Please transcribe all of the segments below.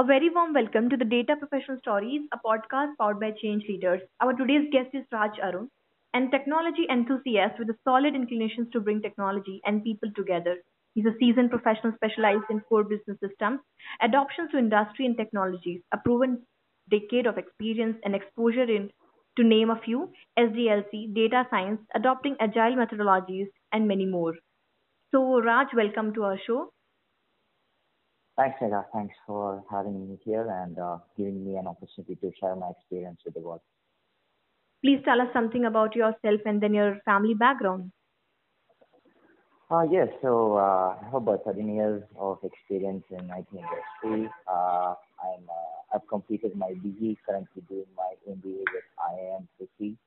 A very warm welcome to the Data Professional Stories, a podcast powered by Change Leaders. Our today's guest is Raj Arun, an technology enthusiast with a solid inclinations to bring technology and people together. He's a seasoned professional specialized in core business systems, adoptions to industry and technologies, a proven decade of experience and exposure in, to name a few, SDLC, data science, adopting agile methodologies, and many more. So, Raj, welcome to our show. Thanks, Megha. Thanks for having me here and uh, giving me an opportunity to share my experience with the world. Please tell us something about yourself and then your family background. Uh, yes, so uh, I have about 13 years of experience in IT industry. Uh, I'm, uh, I've completed my BE, currently doing my MBA with IIM City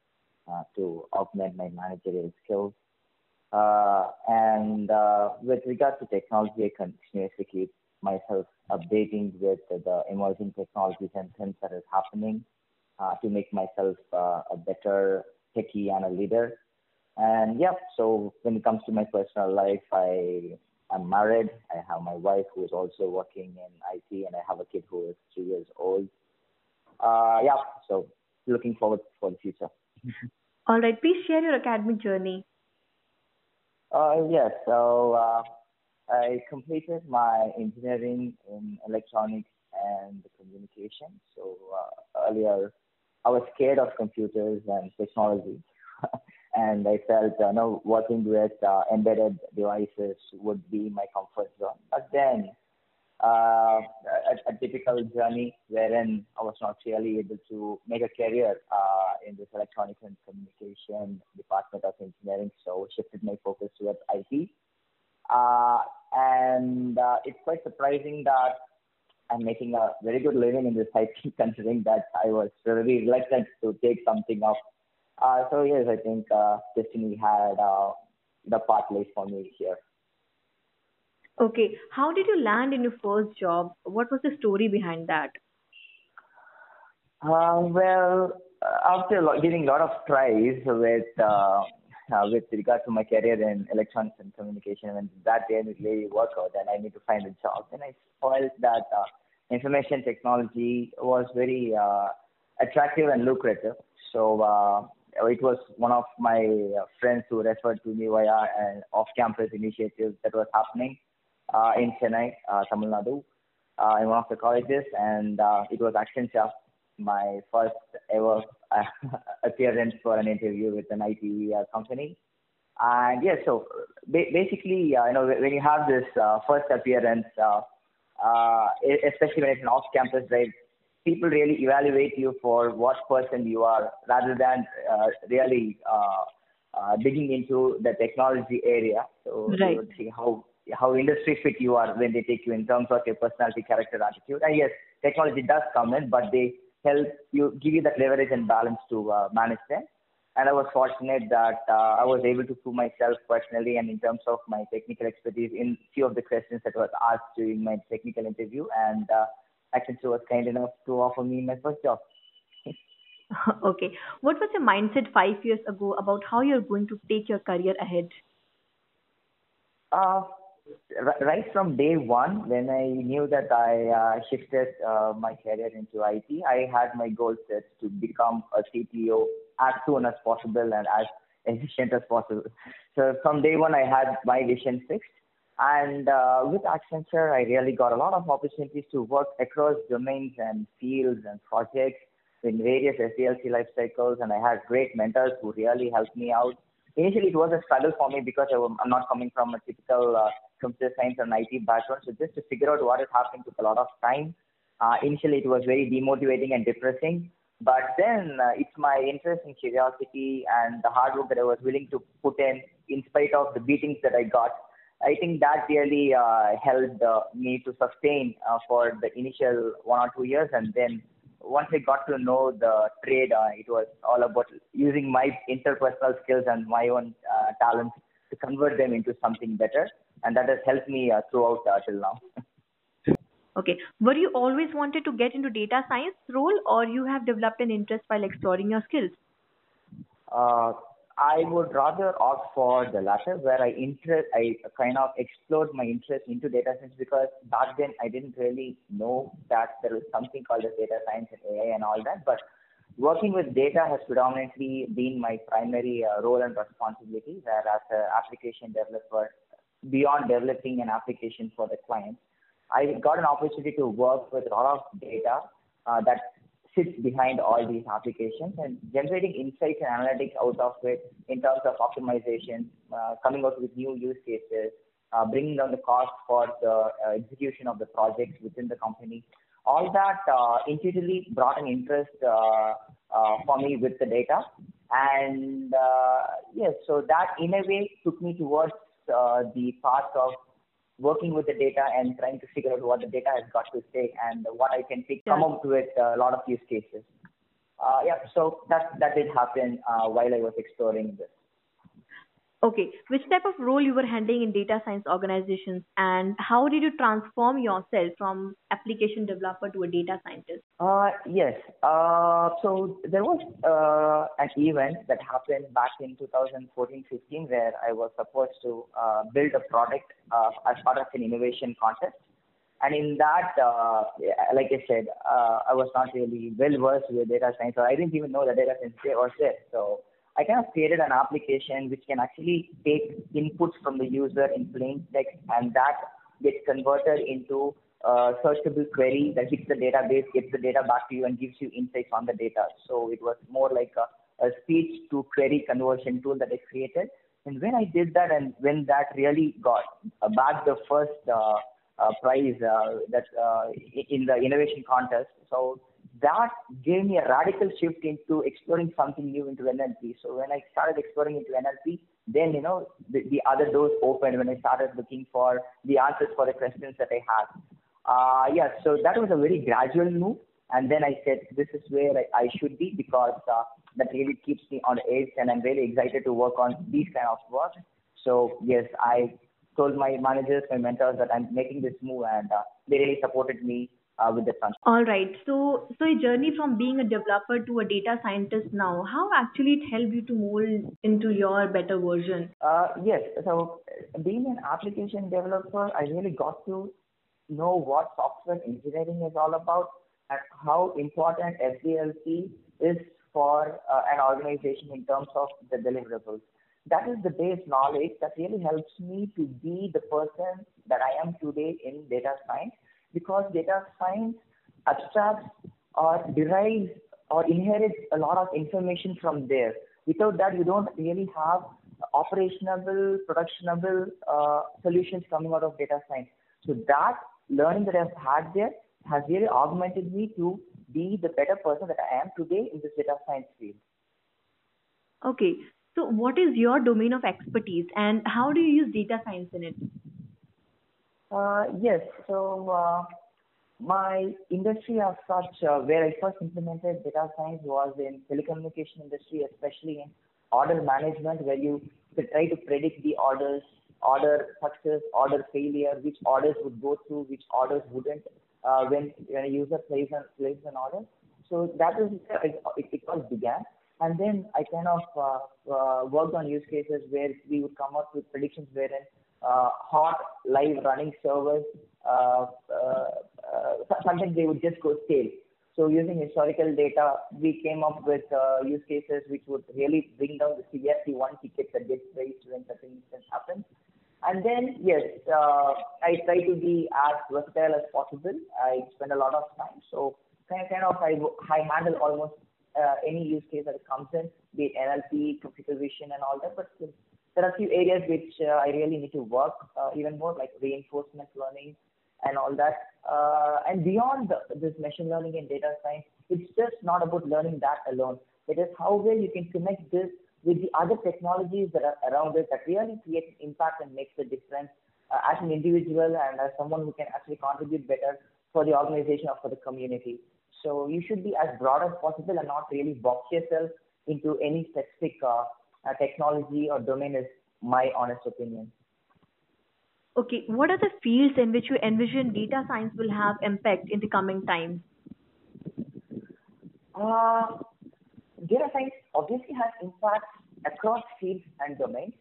uh, to augment my managerial skills. Uh, and uh, with regard to technology, I continuously keep myself updating with the emerging technologies and things that is happening uh, to make myself uh, a better techie and a leader. And yeah, so when it comes to my personal life, I am married. I have my wife who is also working in IT, and I have a kid who is three years old. Uh, yeah, so looking forward for the future. All right, please share your academic journey. Uh, yes, so uh, I completed my engineering in electronics and communication. So uh, earlier, I was scared of computers and technology, and I felt uh, know working with uh, embedded devices would be my comfort zone. But then, uh, a, a typical journey wherein I was not really able to make a career uh, in this electronics and communication department of engineering, so shifted my focus towards IT. Uh, and uh, it's quite surprising that I'm making a very good living in this IT, considering that I was very reluctant to take something up. Uh, so yes, I think uh, destiny had uh, the path laid for me here. Okay, how did you land in your first job? What was the story behind that? Uh, well, after giving a lot of tries with uh, with regard to my career in electronics and communication, and that didn't really work out, and I need to find a job. And I felt that uh, information technology was very uh, attractive and lucrative. So uh, it was one of my friends who referred to me via an off-campus initiative that was happening uh, in Chennai, uh, Tamil Nadu, uh, in one of the colleges, and uh, it was Accenture my first ever uh, appearance for an interview with an IT uh, company. And yeah, so ba- basically, uh, you know, when you have this uh, first appearance, uh, uh, especially when it's an off-campus drive, people really evaluate you for what person you are, rather than uh, really uh, uh, digging into the technology area. So Right. they would see how how industry fit you are when they take you in terms of your personality, character, attitude. And yes, technology does come in, but they help you give you that leverage and balance to uh, manage them. And I was fortunate that uh, I was able to prove myself personally and in terms of my technical expertise in few of the questions that was asked during my technical interview. And uh, Accenture was kind enough to offer me my first job. okay, what was your mindset five years ago about how you're going to take your career ahead? Uh, right from day one, when I knew that I uh, shifted uh, my career into IT, I had my goal set to become a CTO as soon as possible and as efficient as possible. So from day one, I had my vision fixed. And uh, with Accenture, I really got a lot of opportunities to work across domains and fields and projects in various SDLC life cycles. And I had great mentors who really helped me out initially it was a struggle for me because I, am not coming from a typical uh, computer science and IT background. So just to figure out what is happening took a lot of time. Uh, initially, it was very demotivating and depressing. But then uh, it's my interest and curiosity and the hard work that I was willing to put in, in spite of the beatings that I got. I think that really uh, helped uh, me to sustain uh, for the initial one or two years, and then once I got to know the trade, uh, it was all about using my interpersonal skills and my own uh, talents to convert them into something better, and that has helped me uh, throughout uh, till now. Okay, were you always wanted to get into data science role, or you have developed an interest while exploring your skills? Uh, I would rather opt for the latter, where I interest, I kind of explored my interest into data science because back then I didn't really know that there was something called as data science and AI and all that. But working with data has predominantly been my primary uh, role and responsibility. Where as an application developer, beyond developing an application for the client, I got an opportunity to work with a lot of data uh, that sits behind all these applications and generating insights and analytics out of it in terms of optimization, uh, coming up with new use cases, uh, bringing down the cost for the uh, execution of the projects within the company. All that uh, intuitively brought an interest uh, for me with the data. And yes, so that in a way took me towards the part of working with the data and trying to figure out what the data has got to say and what I can pick, come up with a lot of use cases. Uh, yeah, so that that did happen uh, while I was exploring this. Okay, which type of role you were handling in data science organizations, and how did you transform yourself from application developer to a data scientist? Uh, yes. Uh, so there was uh, an event that happened back in 2014-15 where I was supposed to uh, build a product uh, as part of an innovation contest. And in that, uh, like I said, uh, I was not really well versed with data science, so I didn't even know that data science was there. So I kind of created an application which can actually take inputs from the user in plain text and that gets converted into a searchable query that hits the database, gets the data back to you and gives you insights on the data. So it was more like a, a speech to query conversion tool that I created. And when I did that and when that really got back the first uh, uh, prize uh, that uh, in the innovation contest, so that gave me a radical shift into exploring something new into NLP. So when I started exploring into NLP, then you know the, the other doors opened when I started looking for the answers for the questions that I had. Uh, yeah, so that was a very gradual move, and then I said this is where I, I should be because uh, that really keeps me on edge, and I'm really excited to work on these kind of work. So yes, I told my managers, my mentors that I'm making this move, and uh, they really supported me uh, with the. All right. So, so a journey from being a developer to a data scientist now, how actually it helped you to mold into your better version? Uh, yes. So, being an application developer, I really got to know what software engineering is all about and how important SDLC is for uh, an organization in terms of the deliverables. That is the base knowledge that really helps me to be the person that I am today in data science because data science abstracts or derives or inherits a lot of information from there. Without that, you don't really have operationable, productionable uh, solutions coming out of data science. So that learning that I've had there has really augmented me to be the better person that I am today in this data science field. Okay. So what is your domain of expertise and how do you use data science in it? Uh, yes. So uh, my industry as such, uh, where I first implemented data science was in telecommunication industry, especially in order management, where you could try to predict the orders, order success, order failure, which orders would go through, which orders wouldn't, when a user places an, order. So that is it, it all began. And then I kind of worked on use cases where we would come up with predictions wherein hot live running servers, uh, uh, sometimes they would just go stale. So using historical data, we came up with uh, use cases which would really bring down the CRC one ticket that gets raised when certain instance happens. And then, yes, uh, I try to be as versatile as possible. I spend a lot of time. So kind of, kind of I, I handle almost uh, any use case that comes in, be it NLP, computer vision and all that. But there are a few areas which uh, I really need to work uh, even more, like reinforcement learning and all that. Uh, and beyond the, this machine learning and data science, it's just not about learning that alone. It is how well you can connect this with the other technologies that are around it that really create impact and makes a difference uh, as an individual and as someone who can actually contribute better for the organization or for the community. So you should be as broad as possible and not really box yourself into any specific uh, technology or domain is my honest opinion. Okay, what are the fields in which you envision data science will have impact in the coming time? Uh, data science obviously has impact across fields and domains.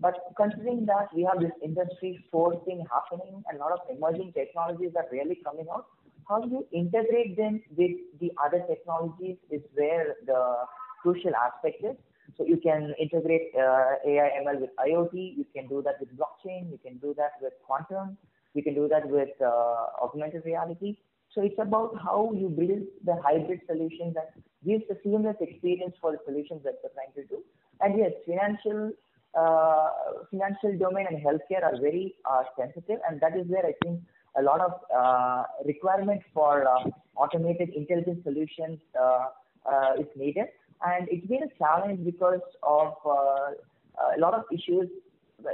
But considering that we have this industry 4 thing happening and a lot of emerging technologies are really coming out, how you integrate them with the other technologies is where the crucial aspect is. So you can integrate uh, AI ML with IoT, you can do that with blockchain, you can do that with quantum, you can do that with uh, augmented reality. So it's about how you build the hybrid solution that gives a seamless experience for the solutions that you're trying to do. And yes, financial uh, financial domain and healthcare are very uh, sensitive, and that is where I think a lot of uh, requirement for uh, automated intelligent solutions uh, uh, is needed. And it's been a challenge because of a lot of issues,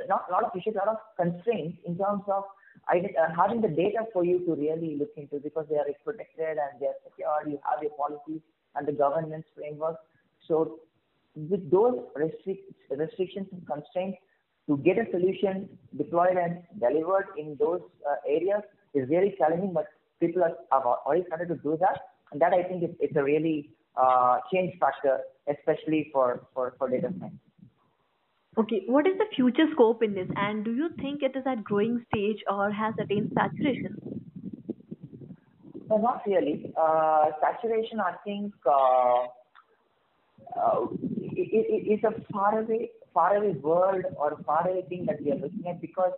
not a lot of issues, a lot of constraints in terms of having the data for you to really look into because they are protected and they are secure. You have your policies and the governance framework. So with those restric- restrictions and constraints, to get a solution deployed and delivered in those uh, areas is really challenging, but people are, have already started to do that. And that I think is, a really uh, change factor, especially for, for, for data science. Okay, what is the future scope in this, and do you think it is at growing stage or has attained saturation? No, not really. Uh, saturation, I think, uh, uh, it, it, it's a far away faraway world or faraway thing that we are looking at because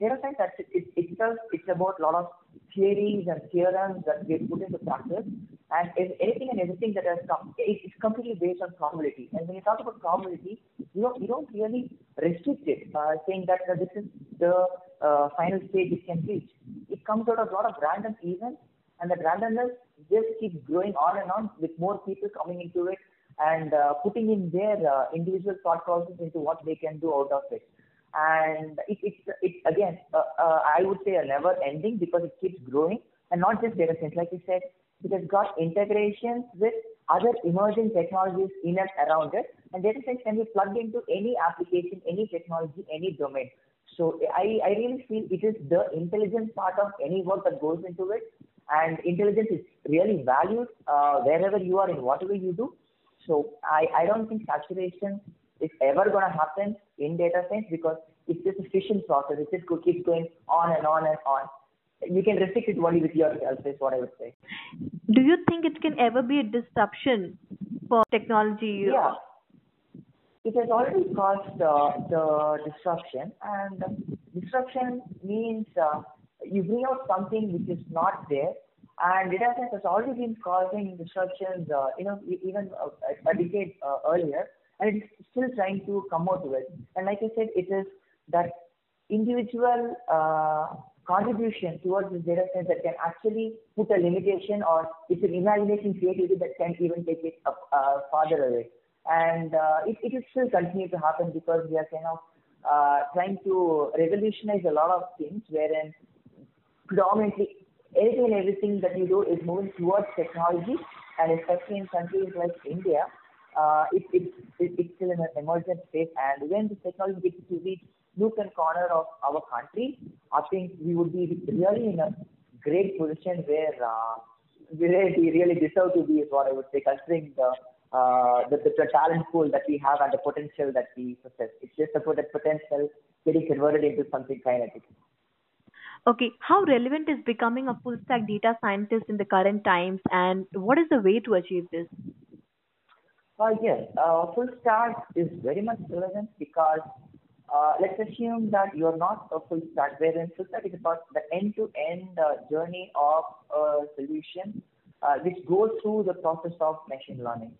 data science it, it, itself it's about a lot of theories and theorems that we put into practice. And if anything and everything that has come it's completely based on probability. And when you talk about probability you don't you don't really restrict it uh, saying that uh, this is the uh, final stage it can reach. It comes out of a lot of random events and the randomness just keeps growing on and on with more people coming into it and uh, putting in their uh, individual thought process into what they can do out of it. And it, it's, it's again, uh, uh, I would say a never ending because it keeps growing and not just data science. Like you said, it has got integrations with other emerging technologies in and around it. And data science can be plugged into any application, any technology, any domain. So I, I really feel it is the intelligent part of any work that goes into it. And intelligence is really valued uh, wherever you are in whatever you do. So I, I don't think saturation is ever going to happen in data science because it's just a fission process. It just keeps going on and on and on. You can restrict it only with yourself, is what I would say. Do you think it can ever be a disruption for technology? Yeah. It has already caused uh, the disruption, and disruption means uh, you bring out something which is not there and data science has already been causing disruptions, uh, you know, even a, a decade uh, earlier, and it's still trying to come out with. And like I said, it is that individual uh, contribution towards this data science that can actually put a limitation or it's an imagination creativity that can even take it up, uh, farther away. And uh, it, it will still continue to happen because we are kind of uh, trying to revolutionize a lot of things wherein predominantly anything and everything that you do is moving towards technology, and especially in countries like India, it, it, it, it's still in an emergent state. And when the technology gets to reach nook and corner of our country, I think we would be really in a great position where uh, we really, deserve to be, is what I would say, considering the, uh, the, the, the, talent pool that we have and the potential that we possess. It's just about that potential getting converted into something kinetic. Okay, how relevant is becoming a full stack data scientist in the current times, and what is the way to achieve this? Uh, yes, uh, full stack is very much relevant because uh, let's assume that you're not a full stack, wherein full stack is about the end-to-end journey of a solution, which goes through the process of machine learning.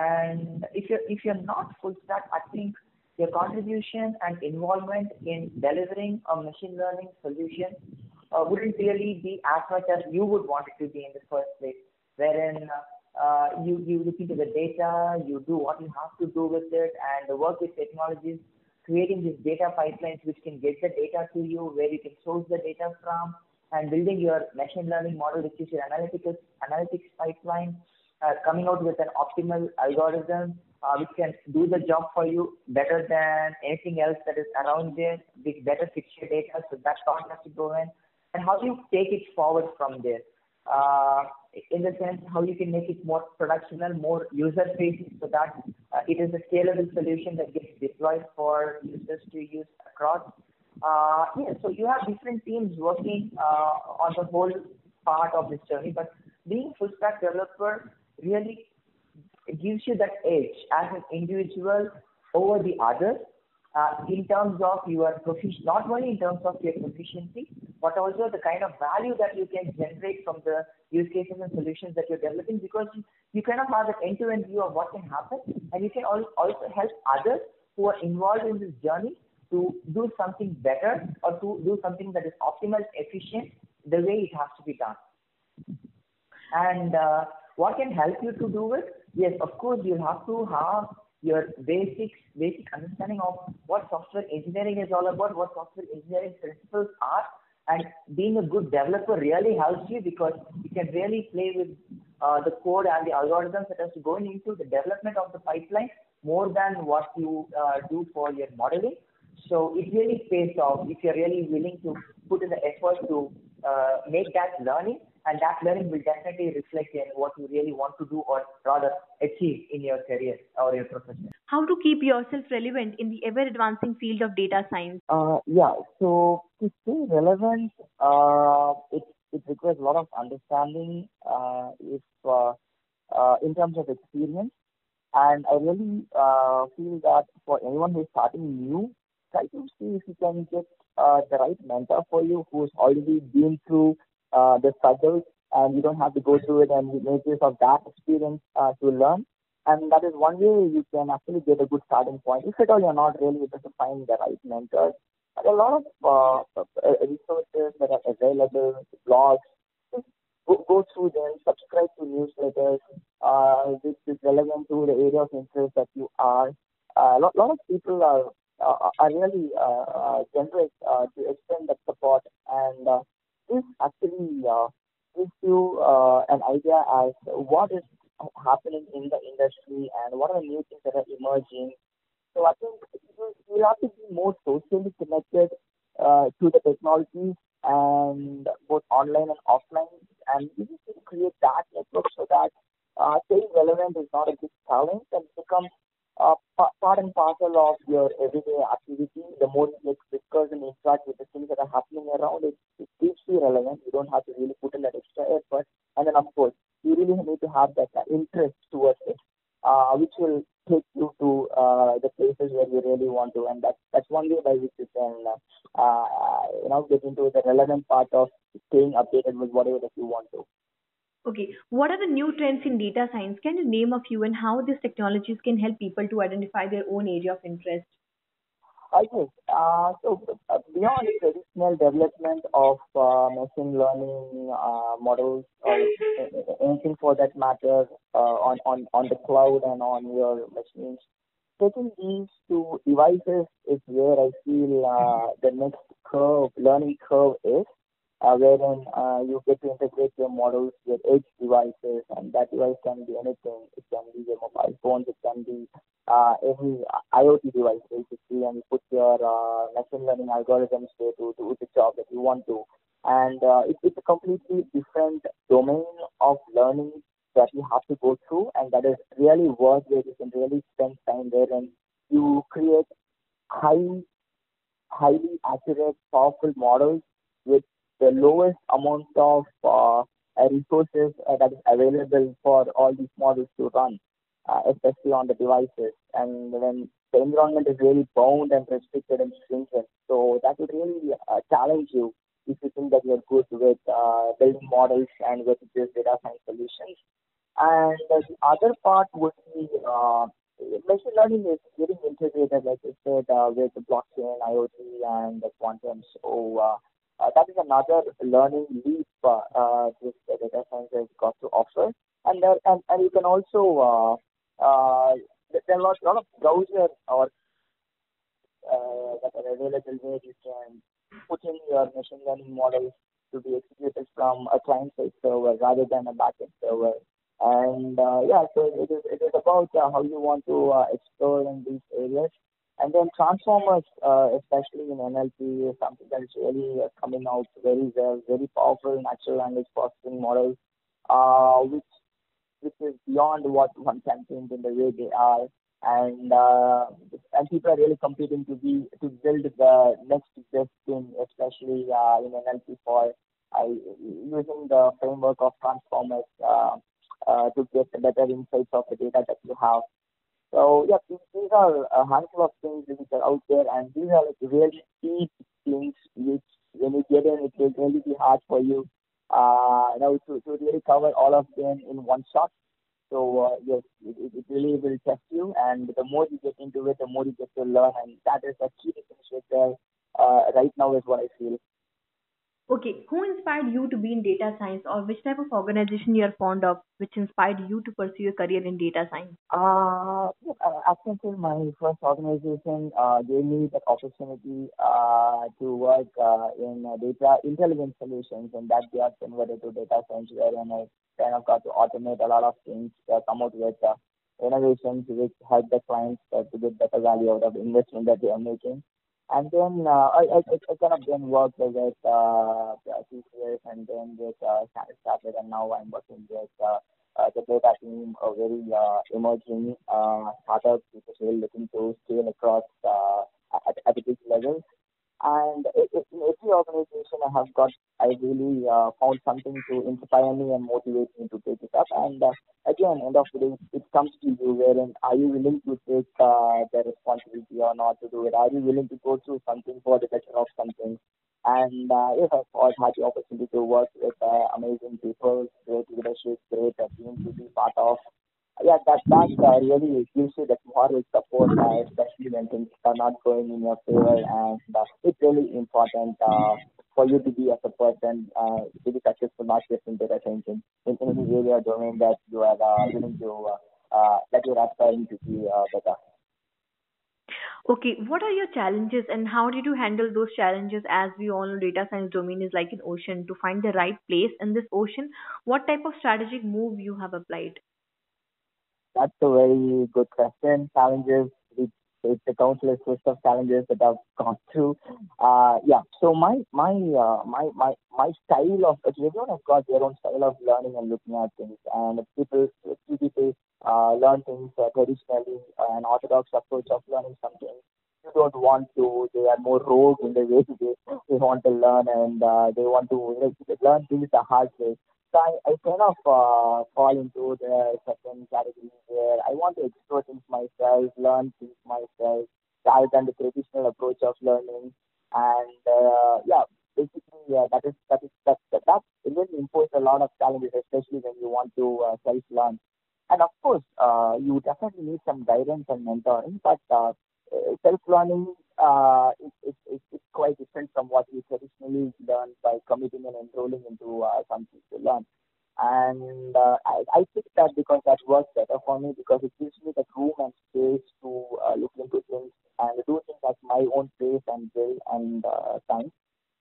And if you're if you're not full stack, I think your contribution and involvement in delivering a machine learning solution wouldn't really be as much as you would want it to be in the first place, wherein you, you look into the data, you do what you have to do with it, and work with technologies, creating these data pipelines which can get the data to you, where you can source the data from, and building your machine learning model, which is your analytics, analytics pipeline, uh, coming out with an optimal algorithm uh, which can do the job for you better than anything else that is around there with better fixture data. So that part has to go in. And how do you take it forward from there? Uh, in the sense how you can make it more productional, more user facing so that uh, it is a scalable solution that gets deployed for users to use across. Uh, yeah, so you have different teams working on the whole part of this journey, but being full stack developer really gives you that edge as an individual over the others in terms of your proficiency, not only in terms of your proficiency, but also the kind of value that you can generate from the use cases and solutions that you're developing because you, you kind of have an end-to-end view of what can happen and you can also help others who are involved in this journey to do something better or to do something that is optimal, efficient, the way it has to be done. And uh, what can help you to do it? Yes, of course, you have to have your basic basic understanding of what software engineering is all about, what software engineering principles are, and being a good developer really helps you because you can really play with uh, the code and the algorithms that has to go into the development of the pipeline more than what you uh, do for your modeling. So it really pays off if you're really willing to put in the effort to uh, make that learning and that learning will definitely reflect in what you really want to do or rather achieve in your career or your profession. How to keep yourself relevant in the ever advancing field of data science? Uh, yeah, so to stay relevant, uh, it, it requires a lot of understanding uh, if uh, uh, in terms of experience. And I really uh, feel that for anyone who's starting new, try to see if you can get the right mentor for you who's already been through uh, the struggles and you don't have to go through it and you make use of that experience uh, to learn. And that is one way you can actually get a good starting point. If at all you're not really able to find the right mentors, there are a lot of uh, uh, resources that are available, blogs. Go, go through them, subscribe to newsletters uh, which is relevant to the area of interest that you are. A uh, lot, lot of people are are really uh, uh, generous uh, to extend that support and uh, this actually uh, gives you uh, an idea as what is happening in the industry and what are the new things that are emerging. So I think you have to be more socially connected uh, to the technology and both online and offline, and you need to create that network so that uh, staying relevant is not a big challenge and becomes uh, part and parcel of your everyday activity. The more you discuss and interact with the things that are happening around, it, you don't have to really put in that extra effort. And then, of course, you really need to have that uh, interest towards it, uh, which will take you to uh, the places where you really want to. And that's that's one way by which you can, uh, uh, you know, get into the relevant part of staying updated with whatever that you want to. Okay, what are the new trends in data science? Can you name a few and how these technologies can help people to identify their own area of interest? Think uh, so. Uh, beyond traditional development of uh, machine learning uh, models or anything for that matter uh, on on on the cloud and on your machines, taking these to devices is where I feel uh, the next curve, learning curve is wherein you get to integrate your models with edge devices, and that device can be anything. It can be your mobile phones, it can be uh, any IoT device basically, and you put your uh, machine learning algorithms there to do the job that you want to. And uh, it, it's a completely different domain of learning that you have to go through, and that is really worth where you can really spend time there and you create high, highly accurate, powerful models with the lowest amount of uh, resources uh, that is available for all these models to run, uh, especially on the devices. And when the environment is really bound and restricted and stringent, so that would really uh, challenge you if you think that you're good with uh, building models and with this data science solutions. And the other part would be uh, machine learning is getting integrated, like I said, uh, with the blockchain, IoT, and the quantum. So uh, uh, that is another learning leap uh, uh, this data science has got to offer. And there, and, and you can also uh, there are a lot, of browsers or uh, that are available where you can put in your machine learning models to be executed from a client-side server rather than a backend server. And uh, yeah, so it is it is about uh, how you want to uh, explore in these areas. And then transformers, uh, especially in NLP, is something that is really uh, coming out very well, very powerful natural language processing models. Uh, which which is beyond what one can think in the way they are. And uh, and people are really competing to be to build the next best thing, especially uh, in NLP for uh, using the framework of transformers uh, uh, to get better insights of the data that you have. So yeah, these, are a handful of things which are out there, and these are like really deep things which when you get in, it will really be hard for you uh, you know, to, to really cover all of them in one shot. So uh, yes, it, it really will test you, and the more you get into it, the more you get to learn, and that is a key differentiator uh, right now is what I feel. Okay, who inspired you to be in data science, or which type of organization you are fond of, which inspired you to pursue a career in data science? Uh, actually, my first organization uh, gave me the opportunity uh, to work uh, in uh, data intelligence solutions, and that got converted to data science, wherein I kind of got to automate a lot of things, uh, come out with uh, innovations which help the clients uh, to get better value out of investment that they are making. And then uh, I, I, I kind of then worked with uh, TCS and then with uh, started and now I'm working with uh, uh, the data team, a very uh, emerging uh, startup which is really looking to scale across uh, at, at a big level. And in every organization I have got, I really uh, found something to inspire me and motivate me to take it up. And uh, again, end of the day, it comes to you wherein are you willing to take uh, the responsibility or not to do it? Are you willing to go through something for the better of something? And uh, if I've had the opportunity to work with uh, amazing people, great leadership, great team to be part of, yeah, that that uh, really gives you that moral support, uh, especially when things are not going in your favor, and uh, it's really important uh, for you to be as a person uh, to be successful, not just in data science, in, any area domain that you are uh, willing to uh, uh, that you're aspiring to be uh, better. Okay, what are your challenges and how did you handle those challenges? As we all know, data science domain is like an ocean. To find the right place in this ocean, what type of strategic move you have applied? That's a very good question. Challenges, it's, it's a countless list of challenges that I've gone through. Uh, yeah, so my my uh, my my my style of everyone has got their own style of learning and looking at things, and people people uh, learn things uh, traditionally, an orthodox approach of learning something. You don't want to. They are more rogue in the way they they want to learn, and uh, they want to learn things the hard way. I, I kind of uh, fall into the second category where I want to explore things myself, learn things myself, rather than the traditional approach of learning. And uh, yeah, basically yeah, that is that is that that, that really imposes a lot of challenges, especially when you want to uh, self-learn. And of course, uh, you definitely need some guidance and mentoring, but uh, self-learning uh, is, is, is, quite different from what you traditionally learn by committing and enrolling into uh, something. And uh, I, I think that because that works better for me because it gives me the room and space to uh, look into things and do things at my own pace and will and uh, time.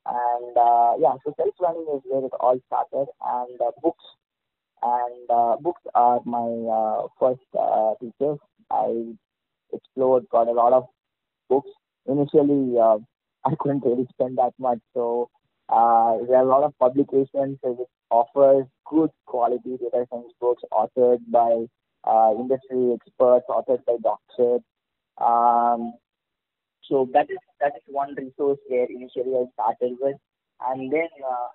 And uh, yeah, so self-learning is where it all started. And uh, books and uh, books are my first teachers. I explored, got a lot of books. Initially, I couldn't really spend that much, so uh, there are a lot of publications which offers good quality data science books authored by uh, industry experts, authored by doctors. Um, so that is that is one resource where initially I started with, and then uh,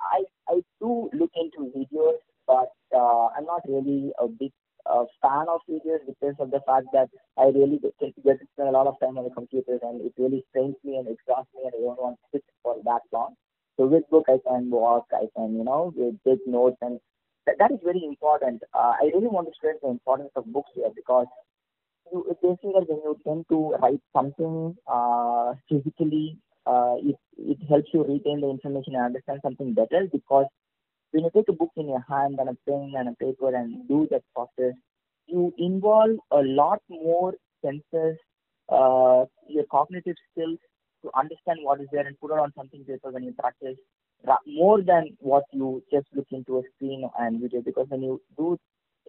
I I do look into videos, but uh, I'm not really a big a fan of videos because of the fact that I really get to, get to spend a lot of time on the computers and it really strains me and exhausts me and I don't want to sit for that long. So with book I can walk, I can, you know, take notes and that, that is very important. Uh, I really want to stress the importance of books here because you, that when you tend to write something uh, physically, uh, it, it helps you retain the information and understand something better because when you take a book in your hand and a pen and a paper and do that process, you involve a lot more senses, uh, your cognitive skills to understand what is there and put it on something paper when you practice more than what you just look into a screen and video. Because when you do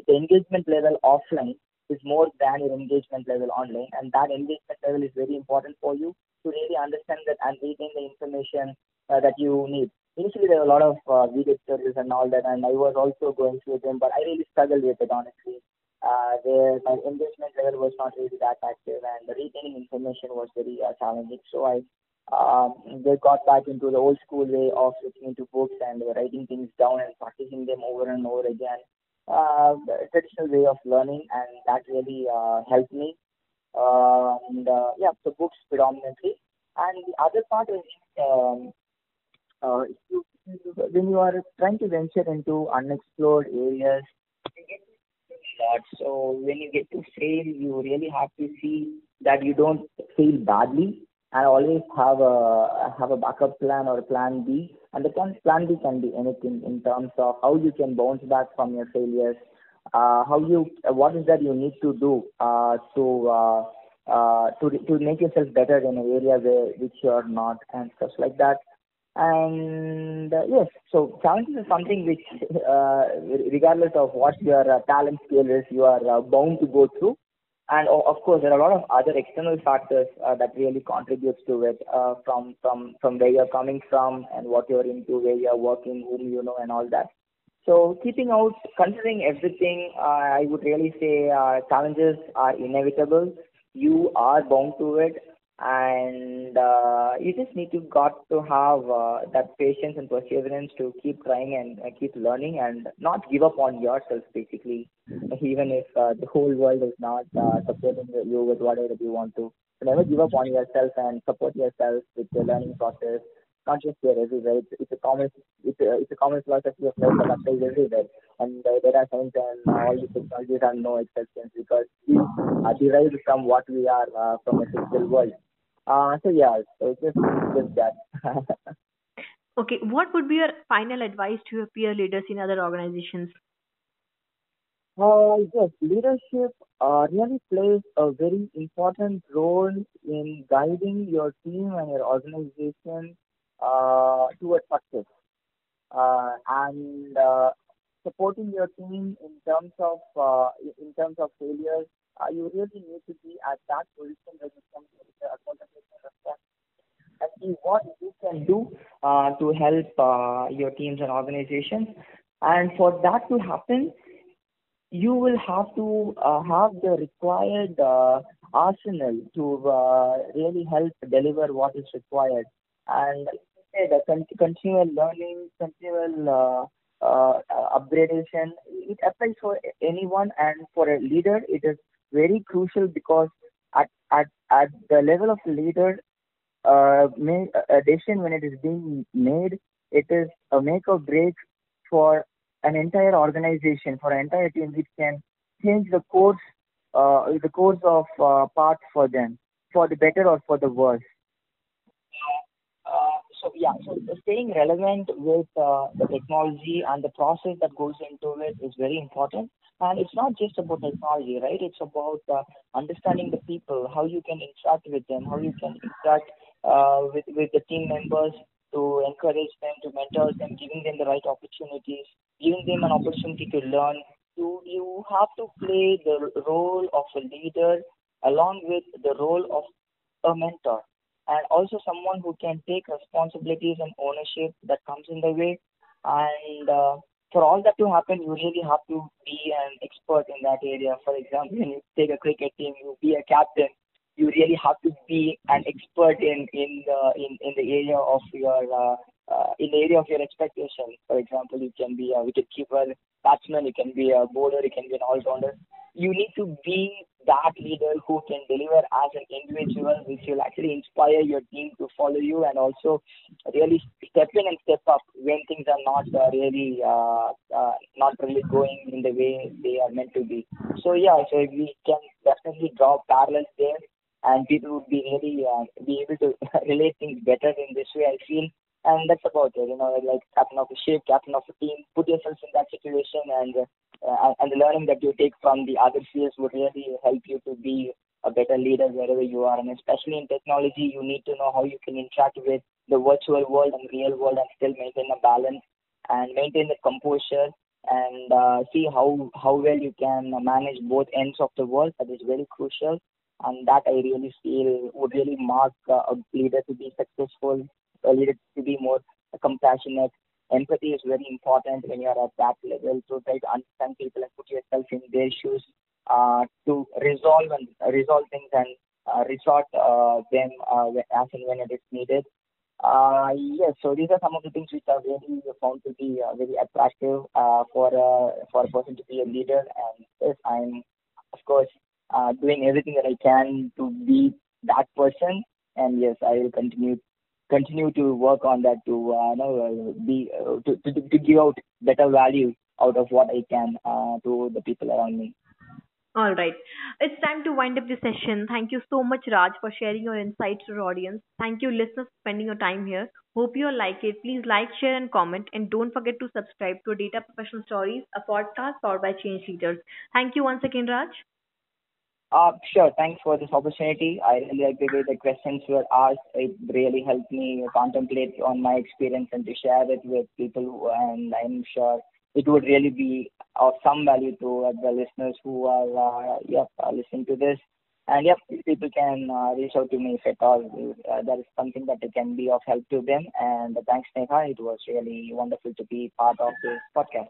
the engagement level offline is more than your engagement level online. And that engagement level is very important for you to really understand that and retain the information uh, that you need. Initially there were a lot of uh, video tutorials and all that, and I was also going through them, but I really struggled with it honestly. Uh, where my engagement level was not really that active, and the retaining information was very uh, challenging. So I um, they got back into the old school way of looking into books and writing things down and practicing them over and over again. Uh, traditional way of learning, and that really uh, helped me. Uh, and yeah, so books predominantly. And the other part is um, uh, when you are trying to venture into unexplored areas, So when you get to fail, you really have to see that you don't fail badly and always have a have a backup plan or a plan B. And the plan B can be anything in terms of how you can bounce back from your failures, uh, how you what is that you need to do uh, to uh, uh, to to make yourself better in an area where which you are not and stuff like that. And uh, yes, so challenges is something which, uh, regardless of what your uh, talent scale is, you are uh, bound to go through. And of course, there are a lot of other external factors uh, that really contributes to it, uh, from from from where you're coming from and what you're into, where you're working, whom you know, and all that. So keeping out, considering everything, I would really say challenges are inevitable. You are bound to it, and uh, you just need to got to have uh, that patience and perseverance to keep trying and uh, keep learning and not give up on yourself basically. Even if uh, the whole world is not uh, supporting you with whatever you want to so never give up on yourself and support yourself with the learning process not just here everywhere. It's, it's a common it's a, it's a common philosophy of life that applies everywhere. And uh, data science and all the technologies are no exceptions because we are derived from what we are from a physical world uh, so yeah, so just just that. okay, what would be your final advice to your peer leaders in other organizations? Uh, yes, leadership uh, really plays a very important role in guiding your team and your organization uh, towards success uh, and uh, supporting your team in terms of uh, in terms of failures uh, you really need to be at that position where you can take accountability and responsibility and see what you can do uh, to help uh, your teams and organizations. And for that to happen, you will have to uh, have the required uh, arsenal to uh, really help deliver what is required. And the con- continual learning, continual uh, upgradation, it applies for anyone and for a leader, it is very crucial because at at at the level of leader, uh, may, a when it is being made, it is a make or break for an entire organization, for an entire team, which can change the course, uh, the course of uh, path for them, for the better or for the worse. Uh, so yeah, so staying relevant with uh, the technology and the process that goes into it is very important. And it's not just about technology, right? It's about uh, understanding the people, how you can interact with them, how you can interact with with the team members to encourage them, to mentor them, giving them the right opportunities, giving them an opportunity to learn. You you have to play the role of a leader along with the role of a mentor and also someone who can take responsibilities and ownership that comes in the way and uh, for all that to happen, you really have to be an expert in that area. For example, when you take a cricket team, you be a captain. You really have to be an expert in in the in, in the area of your uh, uh, in area of your expectation. For example, you can be a wicketkeeper, batsman, you can be a bowler, you can be an all-rounder. You need to be that leader who can deliver as an individual, which will actually inspire your team to follow you and also really step in and step up when things are not uh, really uh, uh, not really going in the way they are meant to be. So yeah, so we can definitely draw parallels there, and people would be really uh, be able to relate things better in this way. I feel. And that's about it, you know, like captain of a ship, captain of a team. Put yourself in that situation, and uh, and the learning that you take from the other fields would really help you to be a better leader wherever you are. And especially in technology, you need to know how you can interact with the virtual world and real world and still maintain a balance and maintain the composure and uh, see how how well you can manage both ends of the world. That is very crucial, and that I really feel would really mark a leader to be successful, a leader to be more compassionate. Empathy is very important when you are at that level. So try to understand people and put yourself in their shoes uh, to resolve and resolve things and uh, resort uh, them uh, as and when it is needed. Uh, yes, so these are some of the things which are really found to be uh, very attractive uh, for uh, for a person to be a leader. And yes, I'm of course uh, doing everything that I can to be that person. And yes, I will continue continue to work on that to uh, know, be uh, to, to to give out better value out of what I can uh, to the people around me. All right. It's time to wind up the session. Thank you so much, Raj, for sharing your insights to our audience. Thank you, listeners, for spending your time here. Hope you like it. Please like, share, and comment. And don't forget to subscribe to Data Professional Stories, a podcast powered by Change Leaders. Thank you once again, Raj. Uh, sure. Thanks for this opportunity. I really like the the questions were asked. It really helped me contemplate on my experience and to share it with people. And I'm sure it would really be of some value to uh, the listeners who are uh, yep, listening to this. And yep, people can reach out to me if at all there is something that can be of help to them. And thanks, Neha. It was really wonderful to be part of this podcast.